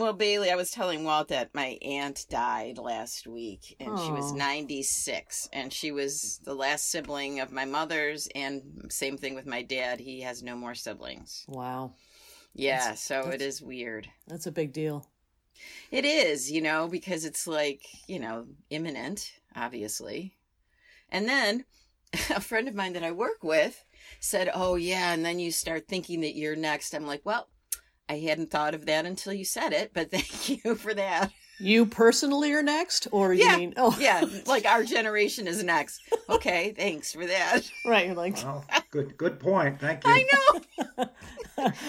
Well, Bailey, I was telling Walt that my aunt died last week and she was 96 and she was the last sibling of my mother's and same thing with my dad. He has no more siblings. Wow. Yeah, That's- so it that's- is weird. That's a big deal. It is, you know, because it's like, you know, imminent, obviously. And then a friend of mine that I work with said, Oh, yeah. And then you start thinking that you're next. I'm like, Well, I hadn't thought of that until you said it, but thank you for that. You personally are next, or Yeah. you mean? Oh, Yeah, like our generation is next. Okay, thanks for that. right. You're like, Well, good good point. Thank you. I know.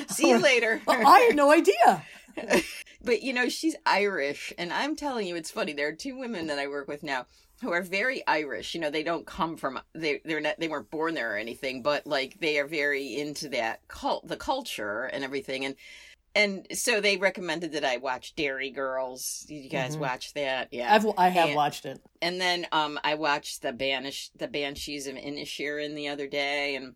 See you later. Well, I had no idea. But you know, she's Irish, and I'm telling you, it's funny. There are two women that I work with now who are very Irish. You know, they don't come from they they're not they weren't born there or anything, but like they are very into that cult the culture and everything. And and so they recommended that I watch Derry Girls. You guys Mhm. watch that? Yeah, I've I have And- watched it. And then um I watched the Banish the Banshees of Inisherin the other day and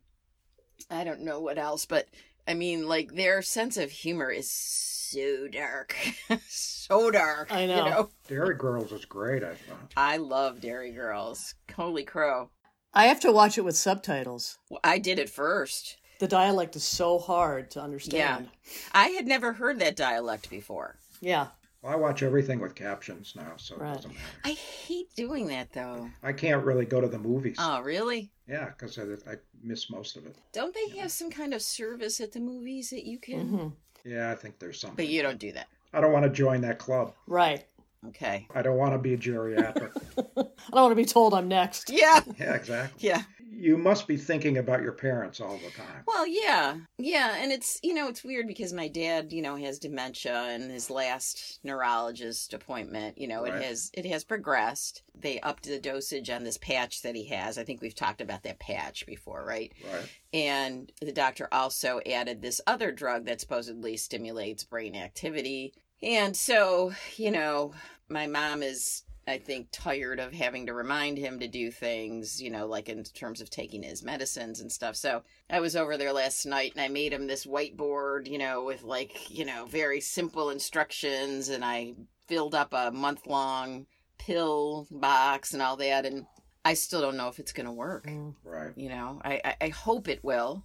I don't know what else, but I mean like their sense of humor is so dark. so dark. I You know. know? Derry Girls is great, I thought. I love Derry Girls. Holy crow. I have to watch it with subtitles. Well, I did it first. The dialect is so hard to understand. Yeah. I had never heard that dialect before. Yeah. Well, I watch everything with captions now, so Right. it doesn't matter. I hate doing that though. I can't really go to the movies. Oh, really? Yeah, because I, I miss most of it. Don't they have some kind of service at the movies that you can? hmm Yeah, I think there's something. But you don't do that. I don't want to join that club. Right. Okay. I don't want to be a geriatric. I don't want to be told I'm next. Yeah. yeah, exactly. Yeah. You must be thinking about your parents all the time. Well, yeah. Yeah. And it's, you know, it's weird because my dad, you know, has dementia and his last neurologist appointment, you know, Right. it has, it has progressed. They upped the dosage on this patch that he has. I think we've talked about that patch before, right? Right. And the doctor also added this other drug that supposedly stimulates brain activity. And so, you know, my mom is, I think, tired of having to remind him to do things, you know, like in terms of taking his medicines and stuff. So I was over there last night and I made him this whiteboard, you know, with like, you know, very simple instructions. And I filled up a month long pill box and all that. And I still don't know if it's going to work Mm. Right. you know I, I i hope it will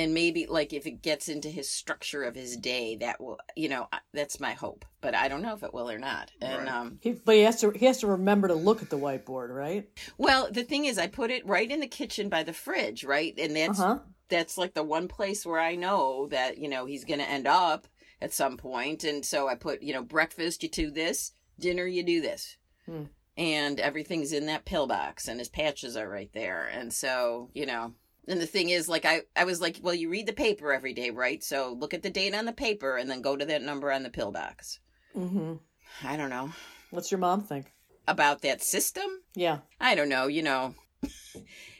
and maybe like if it gets into his structure of his day that will you know that's my hope but i don't know if it will or not and Right. um He, but he has to he has to remember to look at the whiteboard, right? well the thing is i put it right in the kitchen by the fridge right and that's huh. that's like the one place where i know that you know he's gonna end up at some point and so i put you know breakfast you do this dinner you do this Hmm. and everything's in that pillbox and his patches are right there and so you know and the thing is like i i was like well you read the paper every day right so look at the date on the paper and then go to that number on the pill box hmm i don't know What's your mom think? about that system Yeah. I don't know, you know.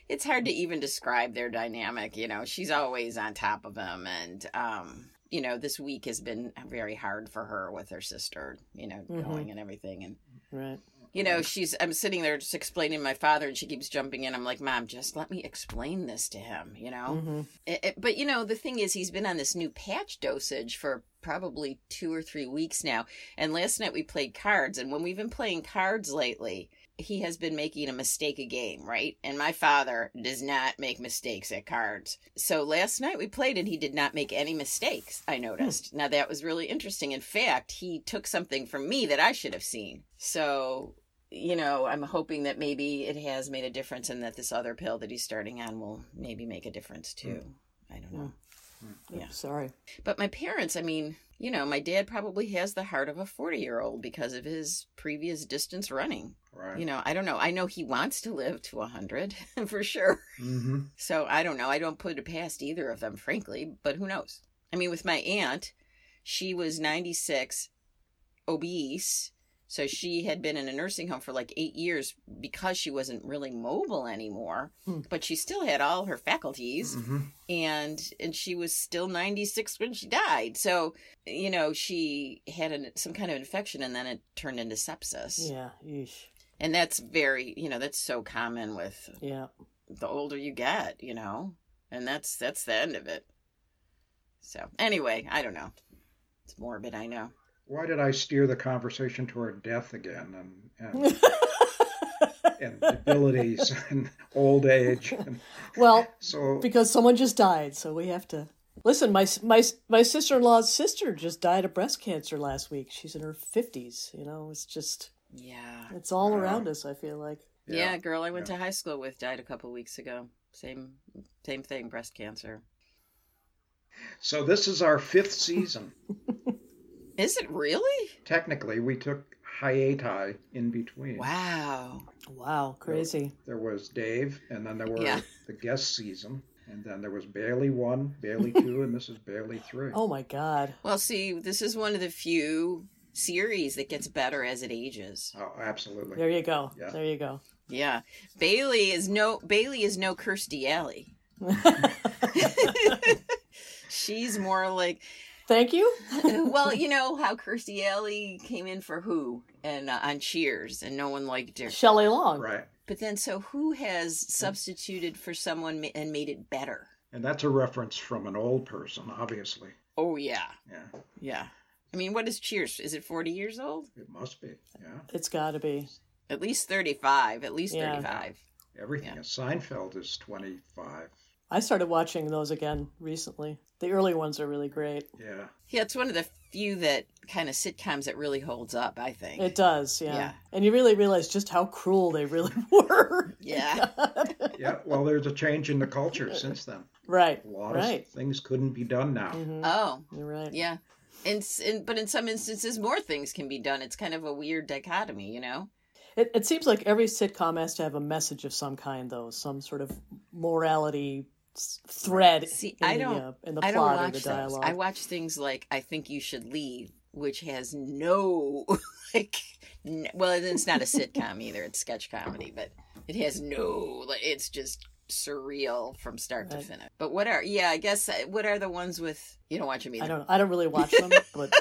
It's hard to even describe their dynamic, you know. She's always on top of him and um you know, this week has been very hard for her with her sister, you know, Mhm. going and everything and Right. You know, she's I'm sitting there just explaining to my father and she keeps jumping in. I'm like, "Mom, just let me explain this to him," you know? hmm It- it- but you know the thing is he's been on this new patch dosage for probably two or three weeks now. And last night we played cards. And when we've been playing cards lately he has been making a mistake a game right? And my father does not make mistakes at cards. So last night we played and he did not make any mistakes i noticed. Now that was really interesting. In fact he took something from me that i should have seen. So you know, I'm hoping that maybe it has made a difference and that this other pill that he's starting on will maybe make a difference hmm. too. I don't hmm. know. Hmm. Yeah. Sorry. But my parents, I mean, you know, my dad probably has the heart of a 40 year old because of his previous distance running. Right. You know, I don't know. I know he wants to live to 100 for sure. Mm-hmm. So I don't know. I don't put it past either of them, frankly, but who knows? I mean, with my aunt, she was 96, obese. So she had been in a nursing home for like eight years because she wasn't really mobile anymore, Hmm. but she still had all her faculties hmm and and she was still 96 when she died. So, you know, she had an, some kind of infection and then it turned into sepsis. Yeah. Yeesh. And that's very, you know, that's so common with Yeah. the older you get, you know, and that's that's the end of it. So anyway, I don't know. It's morbid, I know. Why did I steer the conversation toward death again and and, and abilities and old age? And Well, so because someone just died, so we have to listen. My my my sister in law's sister just died of breast cancer last week. She's in her fifties. You know, it's just Yeah. it's all around us. I feel like. Yeah, girl I went to high school with died a couple weeks ago. Same same thing, breast cancer. so this is our fifth season. Is it really? Technically, we took hiati in between. Wow. Wow, crazy. There was Dave, and then there were Yeah. the guest season, and then there was Bailey one, Bailey two, and this is Bailey three. Oh my God. Well, see, this is one of the few series that gets better as it ages. Oh, absolutely. There you go. Yeah. There you go. Yeah. Bailey is no Bailey is no Kirstie Alley. She's more like Thank you. well, you know how Kirstie Alley came in for who and uh, on Cheers, and no one liked her. Shelley Long. Right. But then, so who has substituted for someone and made it better? And that's a reference from an old person, obviously. Oh yeah, Yeah, yeah. I mean, what is Cheers? Is it forty years old? it must be. Yeah. It's got to be. At least thirty-five. At least Yeah. thirty-five. Everything. Yeah. Seinfeld is 25. I started watching those again recently. The early ones are really great. Yeah. Yeah, it's one of the few that kind of sitcoms that really holds up. I think. It does, yeah. Yeah. And you really realize just how cruel they really were. yeah. Yeah. Well, there's a change in the culture since then. right. A lot Right. of things couldn't be done now. Mhm. Oh, You're right. yeah. And, and but in some instances, more things can be done. It's kind of a weird dichotomy, you know. It, it seems like every sitcom has to have a message of some kind, though, some sort of morality s- thread See, in, I don't- uh, in the I don't plot or watch the those. I watch things like I think you should leave, which has no like. N- well, it's not a sitcom either; it's sketch comedy, but it has no. like It's just surreal from start Right. to finish. But what are yeah? I guess uh, what are the ones with you don't watch them either. I don't. I don't really watch them, but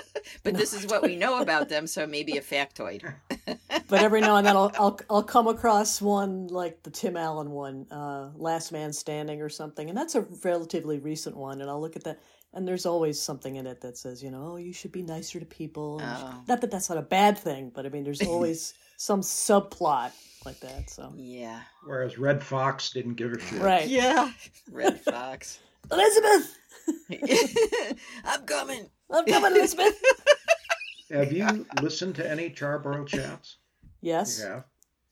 but this is what we know about them, so maybe a factoid. but every now and then I'll, I'll I'll come across one like the Tim Allen one, uh, Last Man Standing or something, and that's a relatively recent one. And I'll look at that, and there's always something in it that says, you know, oh, you should be nicer to people. and you Oh. Not that that's not a bad thing, but I mean, there's always some subplot like that. So Yeah. Whereas Redd Foxx didn't give a shit. right, Yeah. Redd Foxx. Elizabeth, I'm coming. I'm coming, Elizabeth. Have you listened to any Charborough chats? yes, You have?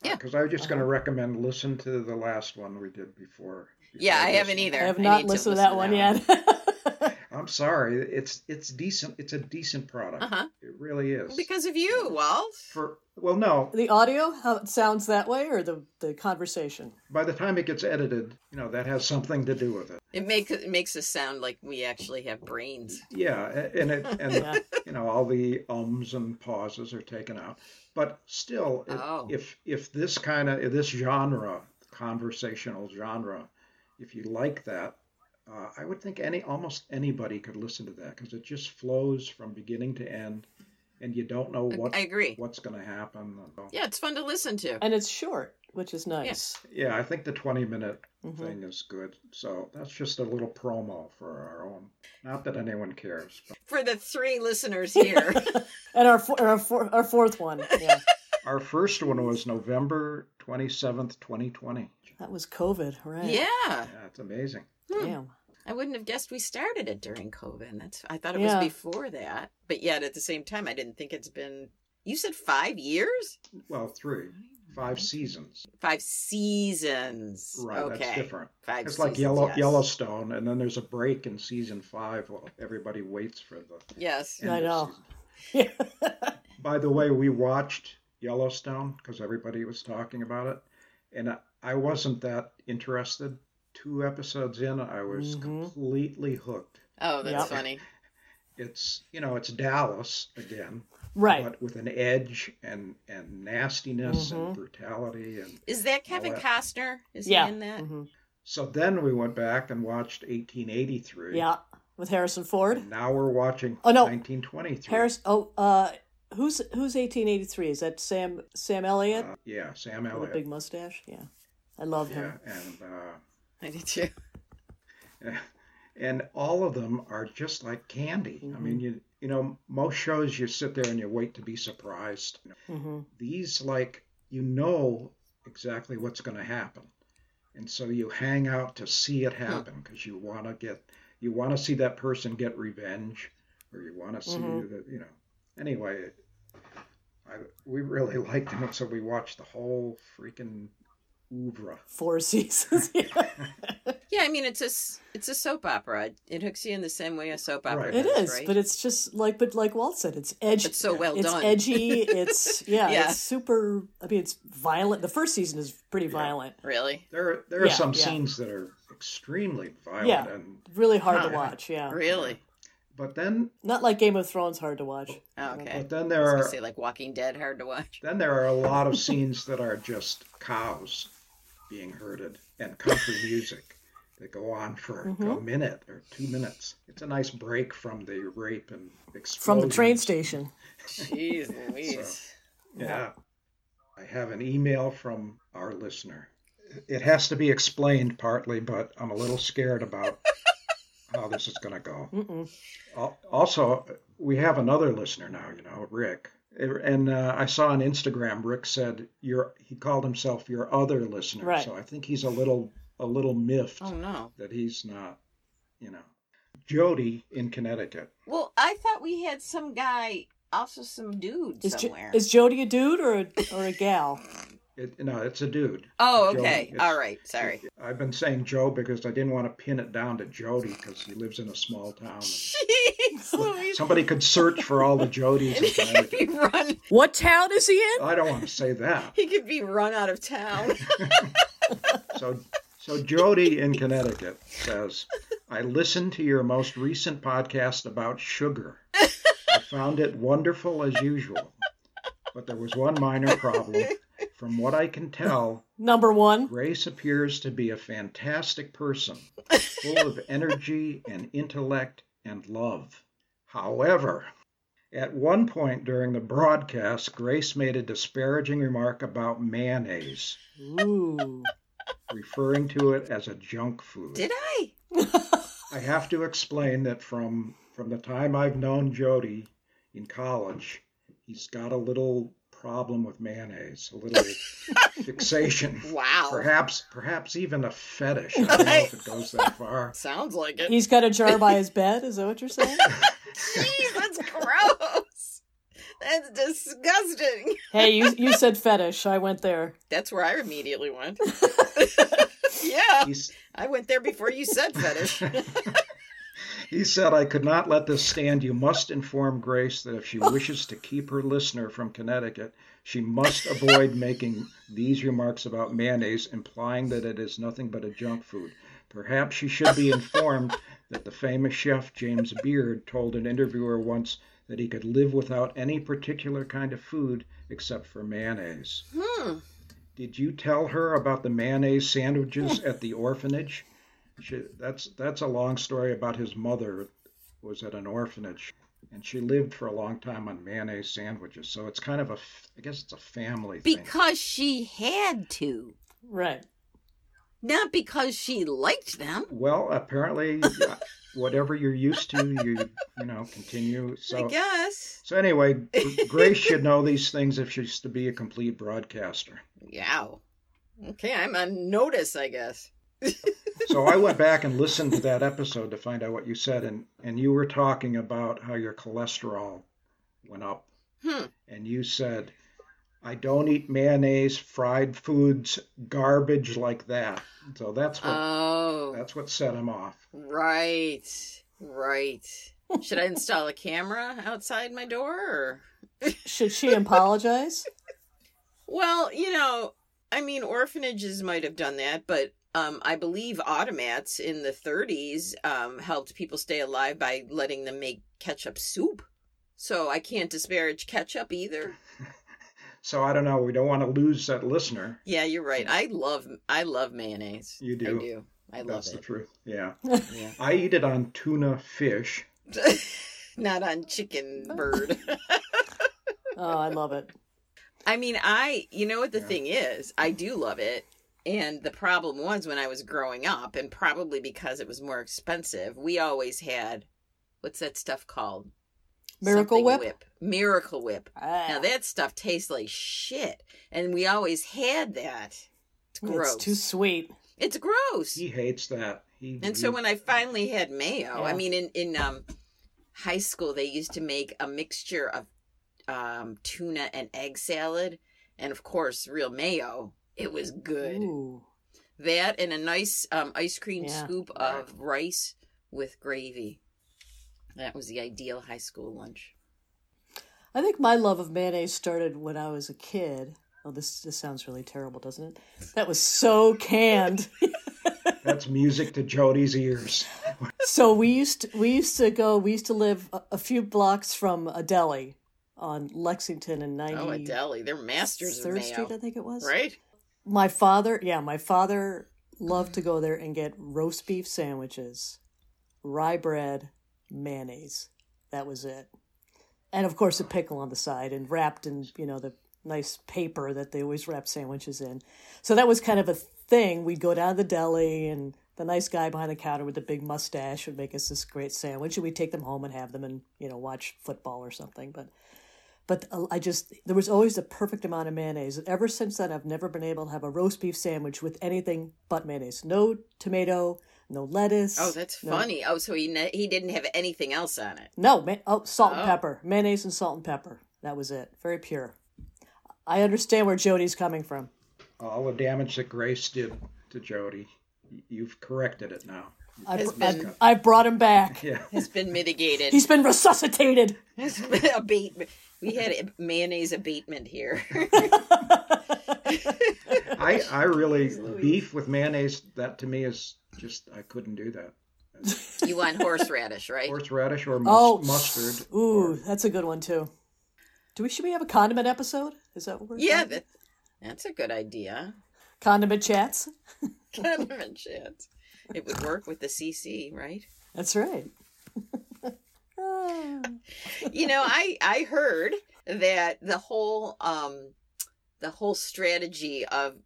Yeah. Because I was just going to recommend listen to the last one we did before. Yeah, I haven't one. either. I have not need to listened to listen that one that yet. I'm sorry. It's it's decent. It's a decent product. Uh huh. It really is. Because of you, Walt. For well, no. the audio, how it sounds that way, or the the conversation. By the time it gets edited, you know that has something to do with it. It makes it makes us sound like we actually have brains. Yeah, and it and Yeah. You know all the ums and pauses are taken out. But still, if- Oh. if if this kind of this genre, conversational genre, if you like that, uh, I would think any almost anybody could listen to that because it just flows from beginning to end, and you don't know what I agree. what's going to happen. Yeah, it's fun to listen to. And it's short, which is nice. Yeah, I think the 20 minute Mhm. thing is good. So that's just a little promo for our own. Not that anyone cares. But For the three listeners here. And our our, four, our fourth one, yeah, our first one was November 27th, 2020. that was COVID, right? yeah. Yeah, it's amazing. Damn. I wouldn't have guessed we started it during COVID. That's I thought it Yeah. was before that. But yet at the same time I didn't think it's been you said five years? Well, three, five seasons. Five seasons. Right, okay. that's different. Five It's like Yellow yes. Yellowstone, and then there's a break in season five while everybody waits for the Yes. end I of know. Yeah. By the way, we watched Yellowstone because everybody was talking about it, and I, I wasn't that interested. Two episodes in, I was Mhm. completely hooked. Oh, that's Yep. funny. It's you know it's Dallas again, right. but with an edge and and nastiness Mhm. and brutality, and Is that Kevin that. Costner? Is Yeah. he in that? hmm so then we went back and watched 1883. Yeah. With Harrison Ford. And now we're watching Oh, no. 1923. Harris. Oh, uh, who's who's 1883? Is that Sam Sam Elliott Uh, yeah, Sam with a Elliott. big mustache? Yeah, I love Yeah, him. and uh, I did too. and all of them are just like candy. I Mm-hmm. mean, you you know, most shows you sit there and you wait to be surprised. hmm These, like, you know exactly what's going to happen. And so you hang out to see it happen because you want to get, you want to see that person get revenge or you want to see Mhm. that, you know. Anyway, I, we really liked him, so we watched the whole freaking oeuvre. Four seasons. yeah. Yeah, I mean it's a s- it's a soap opera. It hooks you in the same way a soap opera Right. Does, is, right? but it's just like, but like Walt said, it's edgy. It's so well it's done. edgy. It's yeah, Yeah. it's super. I mean, it's violent. The first season is pretty violent. really, There, there are Yeah, some yeah. scenes that are extremely violent, Yeah. and Really hard Huh. to watch. Yeah, really. but then, not like Game of Thrones hard to watch. Oh, okay. but then I there was are say like Walking Dead, hard to watch. Then there are a lot of scenes that are just cows being herded and country music that go on for a Mhm. minute or two minutes. It's a nice break from the rape and explosion. From the train station. Jeez Louise. Yeah. I have an email from our listener. It has to be explained partly, but I'm a little scared about how this is going to go. Mm-mm. Also, we have another listener now, you know, Rick. And uh, I saw on Instagram, Rick said your he called himself your other listener. Right. So I think he's a little a little miffed Oh no. that he's not, you know. Jody in Connecticut. Well, I thought we had some guy, also some dude Is, Jo- somewhere. is Jody a dude or a, or a gal? It, no, it's a dude. oh, okay. All right. Sorry. I've been saying Joe because I didn't want to pin it down to Jody because he lives in a small town. Jeez Louise. Somebody could search for all the Jodys And he could be run. What town is he in? I don't want to say that. He could be run out of town. So, so Jody in Connecticut says, "I listened to your most recent podcast about sugar. I found it wonderful as usual, but there was one minor problem. From what I can tell, Number one. Grace appears to be a fantastic person, full of energy and intellect and love. However, at one point during the broadcast, Grace made a disparaging remark about mayonnaise, Ooh. referring to it as a junk food. Did I? I have to explain that from from the time I've known Jody in college, he's got a little problem with mayonnaise, a little fixation. Wow. Perhaps perhaps even a fetish. I don't know if it goes that far. Sounds like it. He's got a jar by his bed. Is that what you're saying? Jeez, that's gross. That's disgusting. hey, you you said fetish. I went there. That's where I immediately went. yeah, He's, I went there before you said fetish. he said, I could not let this stand. You must inform Grace that if she wishes to keep her listener from Connecticut, she must avoid making these remarks about mayonnaise, implying that it is nothing but a junk food. Perhaps she should be informed that the famous chef James Beard told an interviewer once that he could live without any particular kind of food except for mayonnaise. Hmm. Did you tell her about the mayonnaise sandwiches at the orphanage? She, that's that's a long story about his mother was at an orphanage, and she lived for a long time on mayonnaise sandwiches. So it's kind of a I guess it's a family thing. Because she had to, Right. Not because she liked them. Well, apparently, whatever you're used to, you you know continue. So I guess. so anyway, Grace should know these things if she's to be a complete broadcaster. Yeah. Okay, I'm on notice, I guess. So I went back and listened to that episode to find out what you said, and and you were talking about how your cholesterol went up, Hmm. and you said, "I don't eat mayonnaise, fried foods, garbage like that." So that's what Oh, that's what set him off. right, right. Should I install a camera outside my door? Or? Should she apologize? Well, you know, I mean, orphanages might have done that, but um, I believe automats in the 30s um, helped people stay alive by letting them make ketchup soup. So I can't disparage ketchup either. So I don't know. We don't want to lose that listener. Yeah, you're right. I love I love mayonnaise. You do. I do. I love That's the it. truth. Yeah, Yeah. I eat it on tuna fish. Not on chicken bird. Oh, I love it. I mean, I, you know what the Yeah. thing is? I do love it. And the problem was when I was growing up, and probably because it was more expensive, we always had, what's that stuff called? Miracle something Whip? Miracle Whip. Ah, Now that stuff tastes like shit, and we always had that. It's gross. it's too sweet. It's gross. He hates that. He, And so when I finally had mayo, I mean, in in um, high school they used to make a mixture of um, tuna and egg salad, and of course real mayo. It was good. Ooh. That and a nice um, ice cream Yeah. scoop of rice with gravy. That was the ideal high school lunch. I think my love of mayonnaise started when I was a kid. Oh, this this sounds really terrible, doesn't it? That was so canned. that's music to Jody's ears. so we used to, we used to go. We used to live a, a few blocks from a deli on Lexington and ninety Oh, a deli. They're masters Third. Street, I think it was. Right? My father, yeah, my father loved to go there and get roast beef sandwiches, rye bread, mayonnaise. That was it. And of course a pickle on the side and wrapped in, you know, the nice paper that they always wrap sandwiches in. So that was kind of a thing. We'd go down to the deli and the nice guy behind the counter with the big mustache would make us this great sandwich and we'd take them home and have them and, you know, watch football or something. But but uh, I just there was always the perfect amount of mayonnaise. And ever since then, I've never been able to have a roast beef sandwich with anything but mayonnaise. No tomato, no lettuce. Oh, that's no- funny. Oh, so he ne- he didn't have anything else on it. No, ma- oh, salt and Oh. pepper, mayonnaise and salt and pepper. That was it. Very pure. I understand where Jody's coming from. All the damage that Grace did to Jody, you've corrected it now. I've, br- I, been- I brought him back. Yeah. Has been mitigated. He's been resuscitated. Has been abatement. We had mayonnaise abatement here. I I really beef with mayonnaise. That to me is just I couldn't do that. you want horseradish, right? Horseradish or mus- Oh, mustard. Ooh, that's a good one too. Do we should we have a condiment episode? Is that what we're Yeah, doing? that, that's a good idea. condiment chats? Condiment chance. It would work with the CC, right? That's right. You know i i heard that the whole um the whole strategy of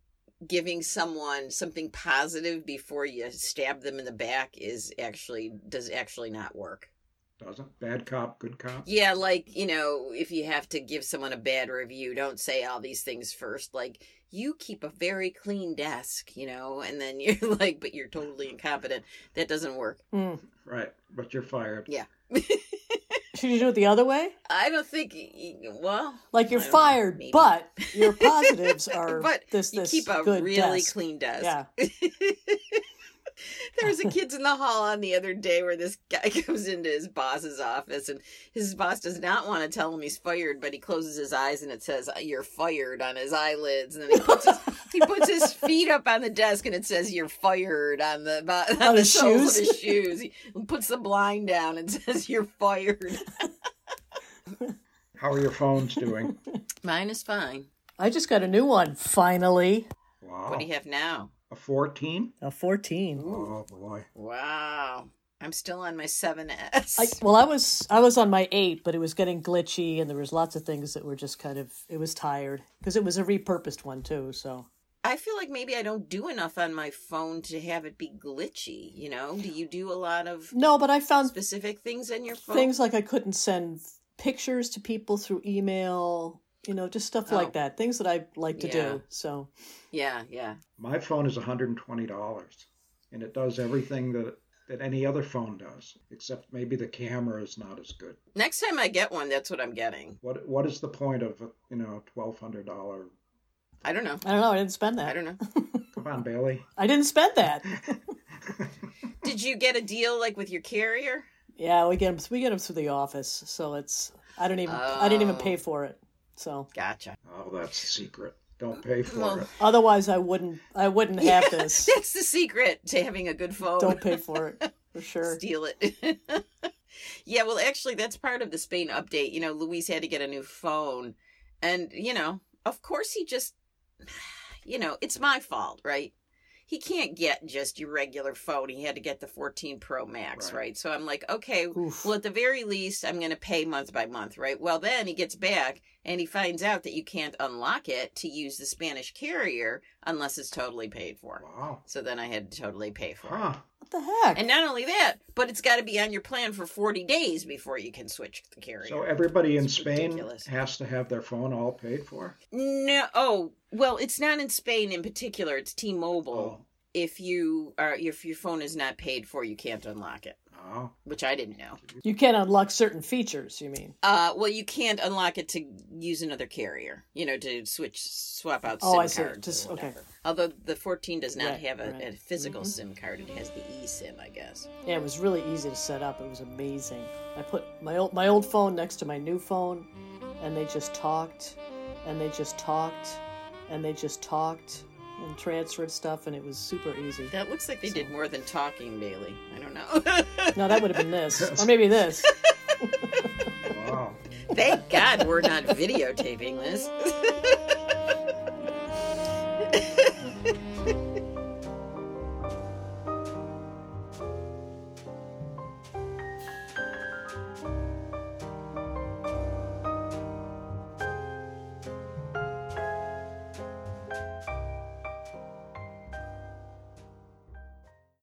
giving someone something positive before you stab them in the back is actually does actually not work Doesn't bad cop, good cop. yeah like you know if you have to give someone a bad review don't say all these things first like you keep a very clean desk you know and then you're like but you're totally incompetent that doesn't work Hmm. Right, but you're fired. yeah Should you do it the other way? i don't think well Like you're don't know, fired, but your positives are but this this keep a good really desk. clean desk. Yeah. there was a kids in the hall on the other day where this guy comes into his boss's office and his boss does not want to tell him he's fired, but he closes his eyes and it says uh, "You're fired" on his eyelids, and then he puts his, he puts his feet up on the desk and it says "You're fired" on the on, On the his soles shoes? of his shoes. He puts the blind down and says "You're fired." How are your phones doing? Mine is fine. I just got a new one finally. Wow. What do you have now? A 14? A 14. Oh boy. Wow, I'm still on my 7S. I, well, I was I was on my 8, but it was getting glitchy and there was lots of things that were just kind of it was tired because it was a repurposed one too, so I feel like maybe I don't do enough on my phone to have it be glitchy. You know, do you do a lot of No, but I found specific things in your phone? things like I couldn't send pictures to people through email, you know, just stuff Oh. like that. Things that I like to Yeah. do. So, Yeah, yeah. My phone is $120 and it does everything that that any other phone does, except maybe the camera is not as good. Next time I get one, that's what I'm getting. What what is the point of a, you know, $1200 I don't know. I don't know, I didn't spend that. I don't know. Come on, Bailey. I didn't spend that. Did you get a deal like with your carrier? yeah, we get them we get them through the office, so it's I don't even I didn't even Oh. pay for it. So, Gotcha. Oh, that's the secret. Don't pay for Well, it. otherwise I wouldn't I wouldn't have this. That's the secret to having a good phone. Don't pay for it. For sure. steal it. yeah, well, actually, that's part of the Spain update. You know, Luis had to get a new phone. And, you know, of course, he just, you know, it's my fault, right? He can't get just your regular phone. He had to get the 14 Pro Max, Right. right? So I'm like, okay, Oof. well, at the very least, I'm going to pay month by month, right? Well, then he gets back and he finds out that you can't unlock it to use the Spanish carrier unless it's totally paid for. Wow. So then I had to totally pay for it. Huh. What the heck? And not only that, but it's got to be on your plan for 40 days before you can switch the carrier. So everybody in Spain ridiculous. has to have their phone all paid for. No, oh, well, it's not in Spain in particular. It's T-Mobile. Oh, If you are if your phone is not paid for, you can't unlock it, oh. which I didn't know. you can't unlock certain features. You mean? Uh, well, you can't unlock it to use another carrier. You know, to switch, swap out Oh, SIM I see. cards Just- or okay. Although the 14 does not Right, have a, right. a physical Mhm. SIM card, it has the eSIM, I guess. Yeah, it was really easy to set up. It was amazing. I put my old my old phone next to my new phone, and they just talked, and they just talked, and they just talked and transferred stuff, and it was super easy. That looks like they did more than talking, Bailey. I don't know. No, that would have been this, or maybe this. Wow. Thank God we're not videotaping this.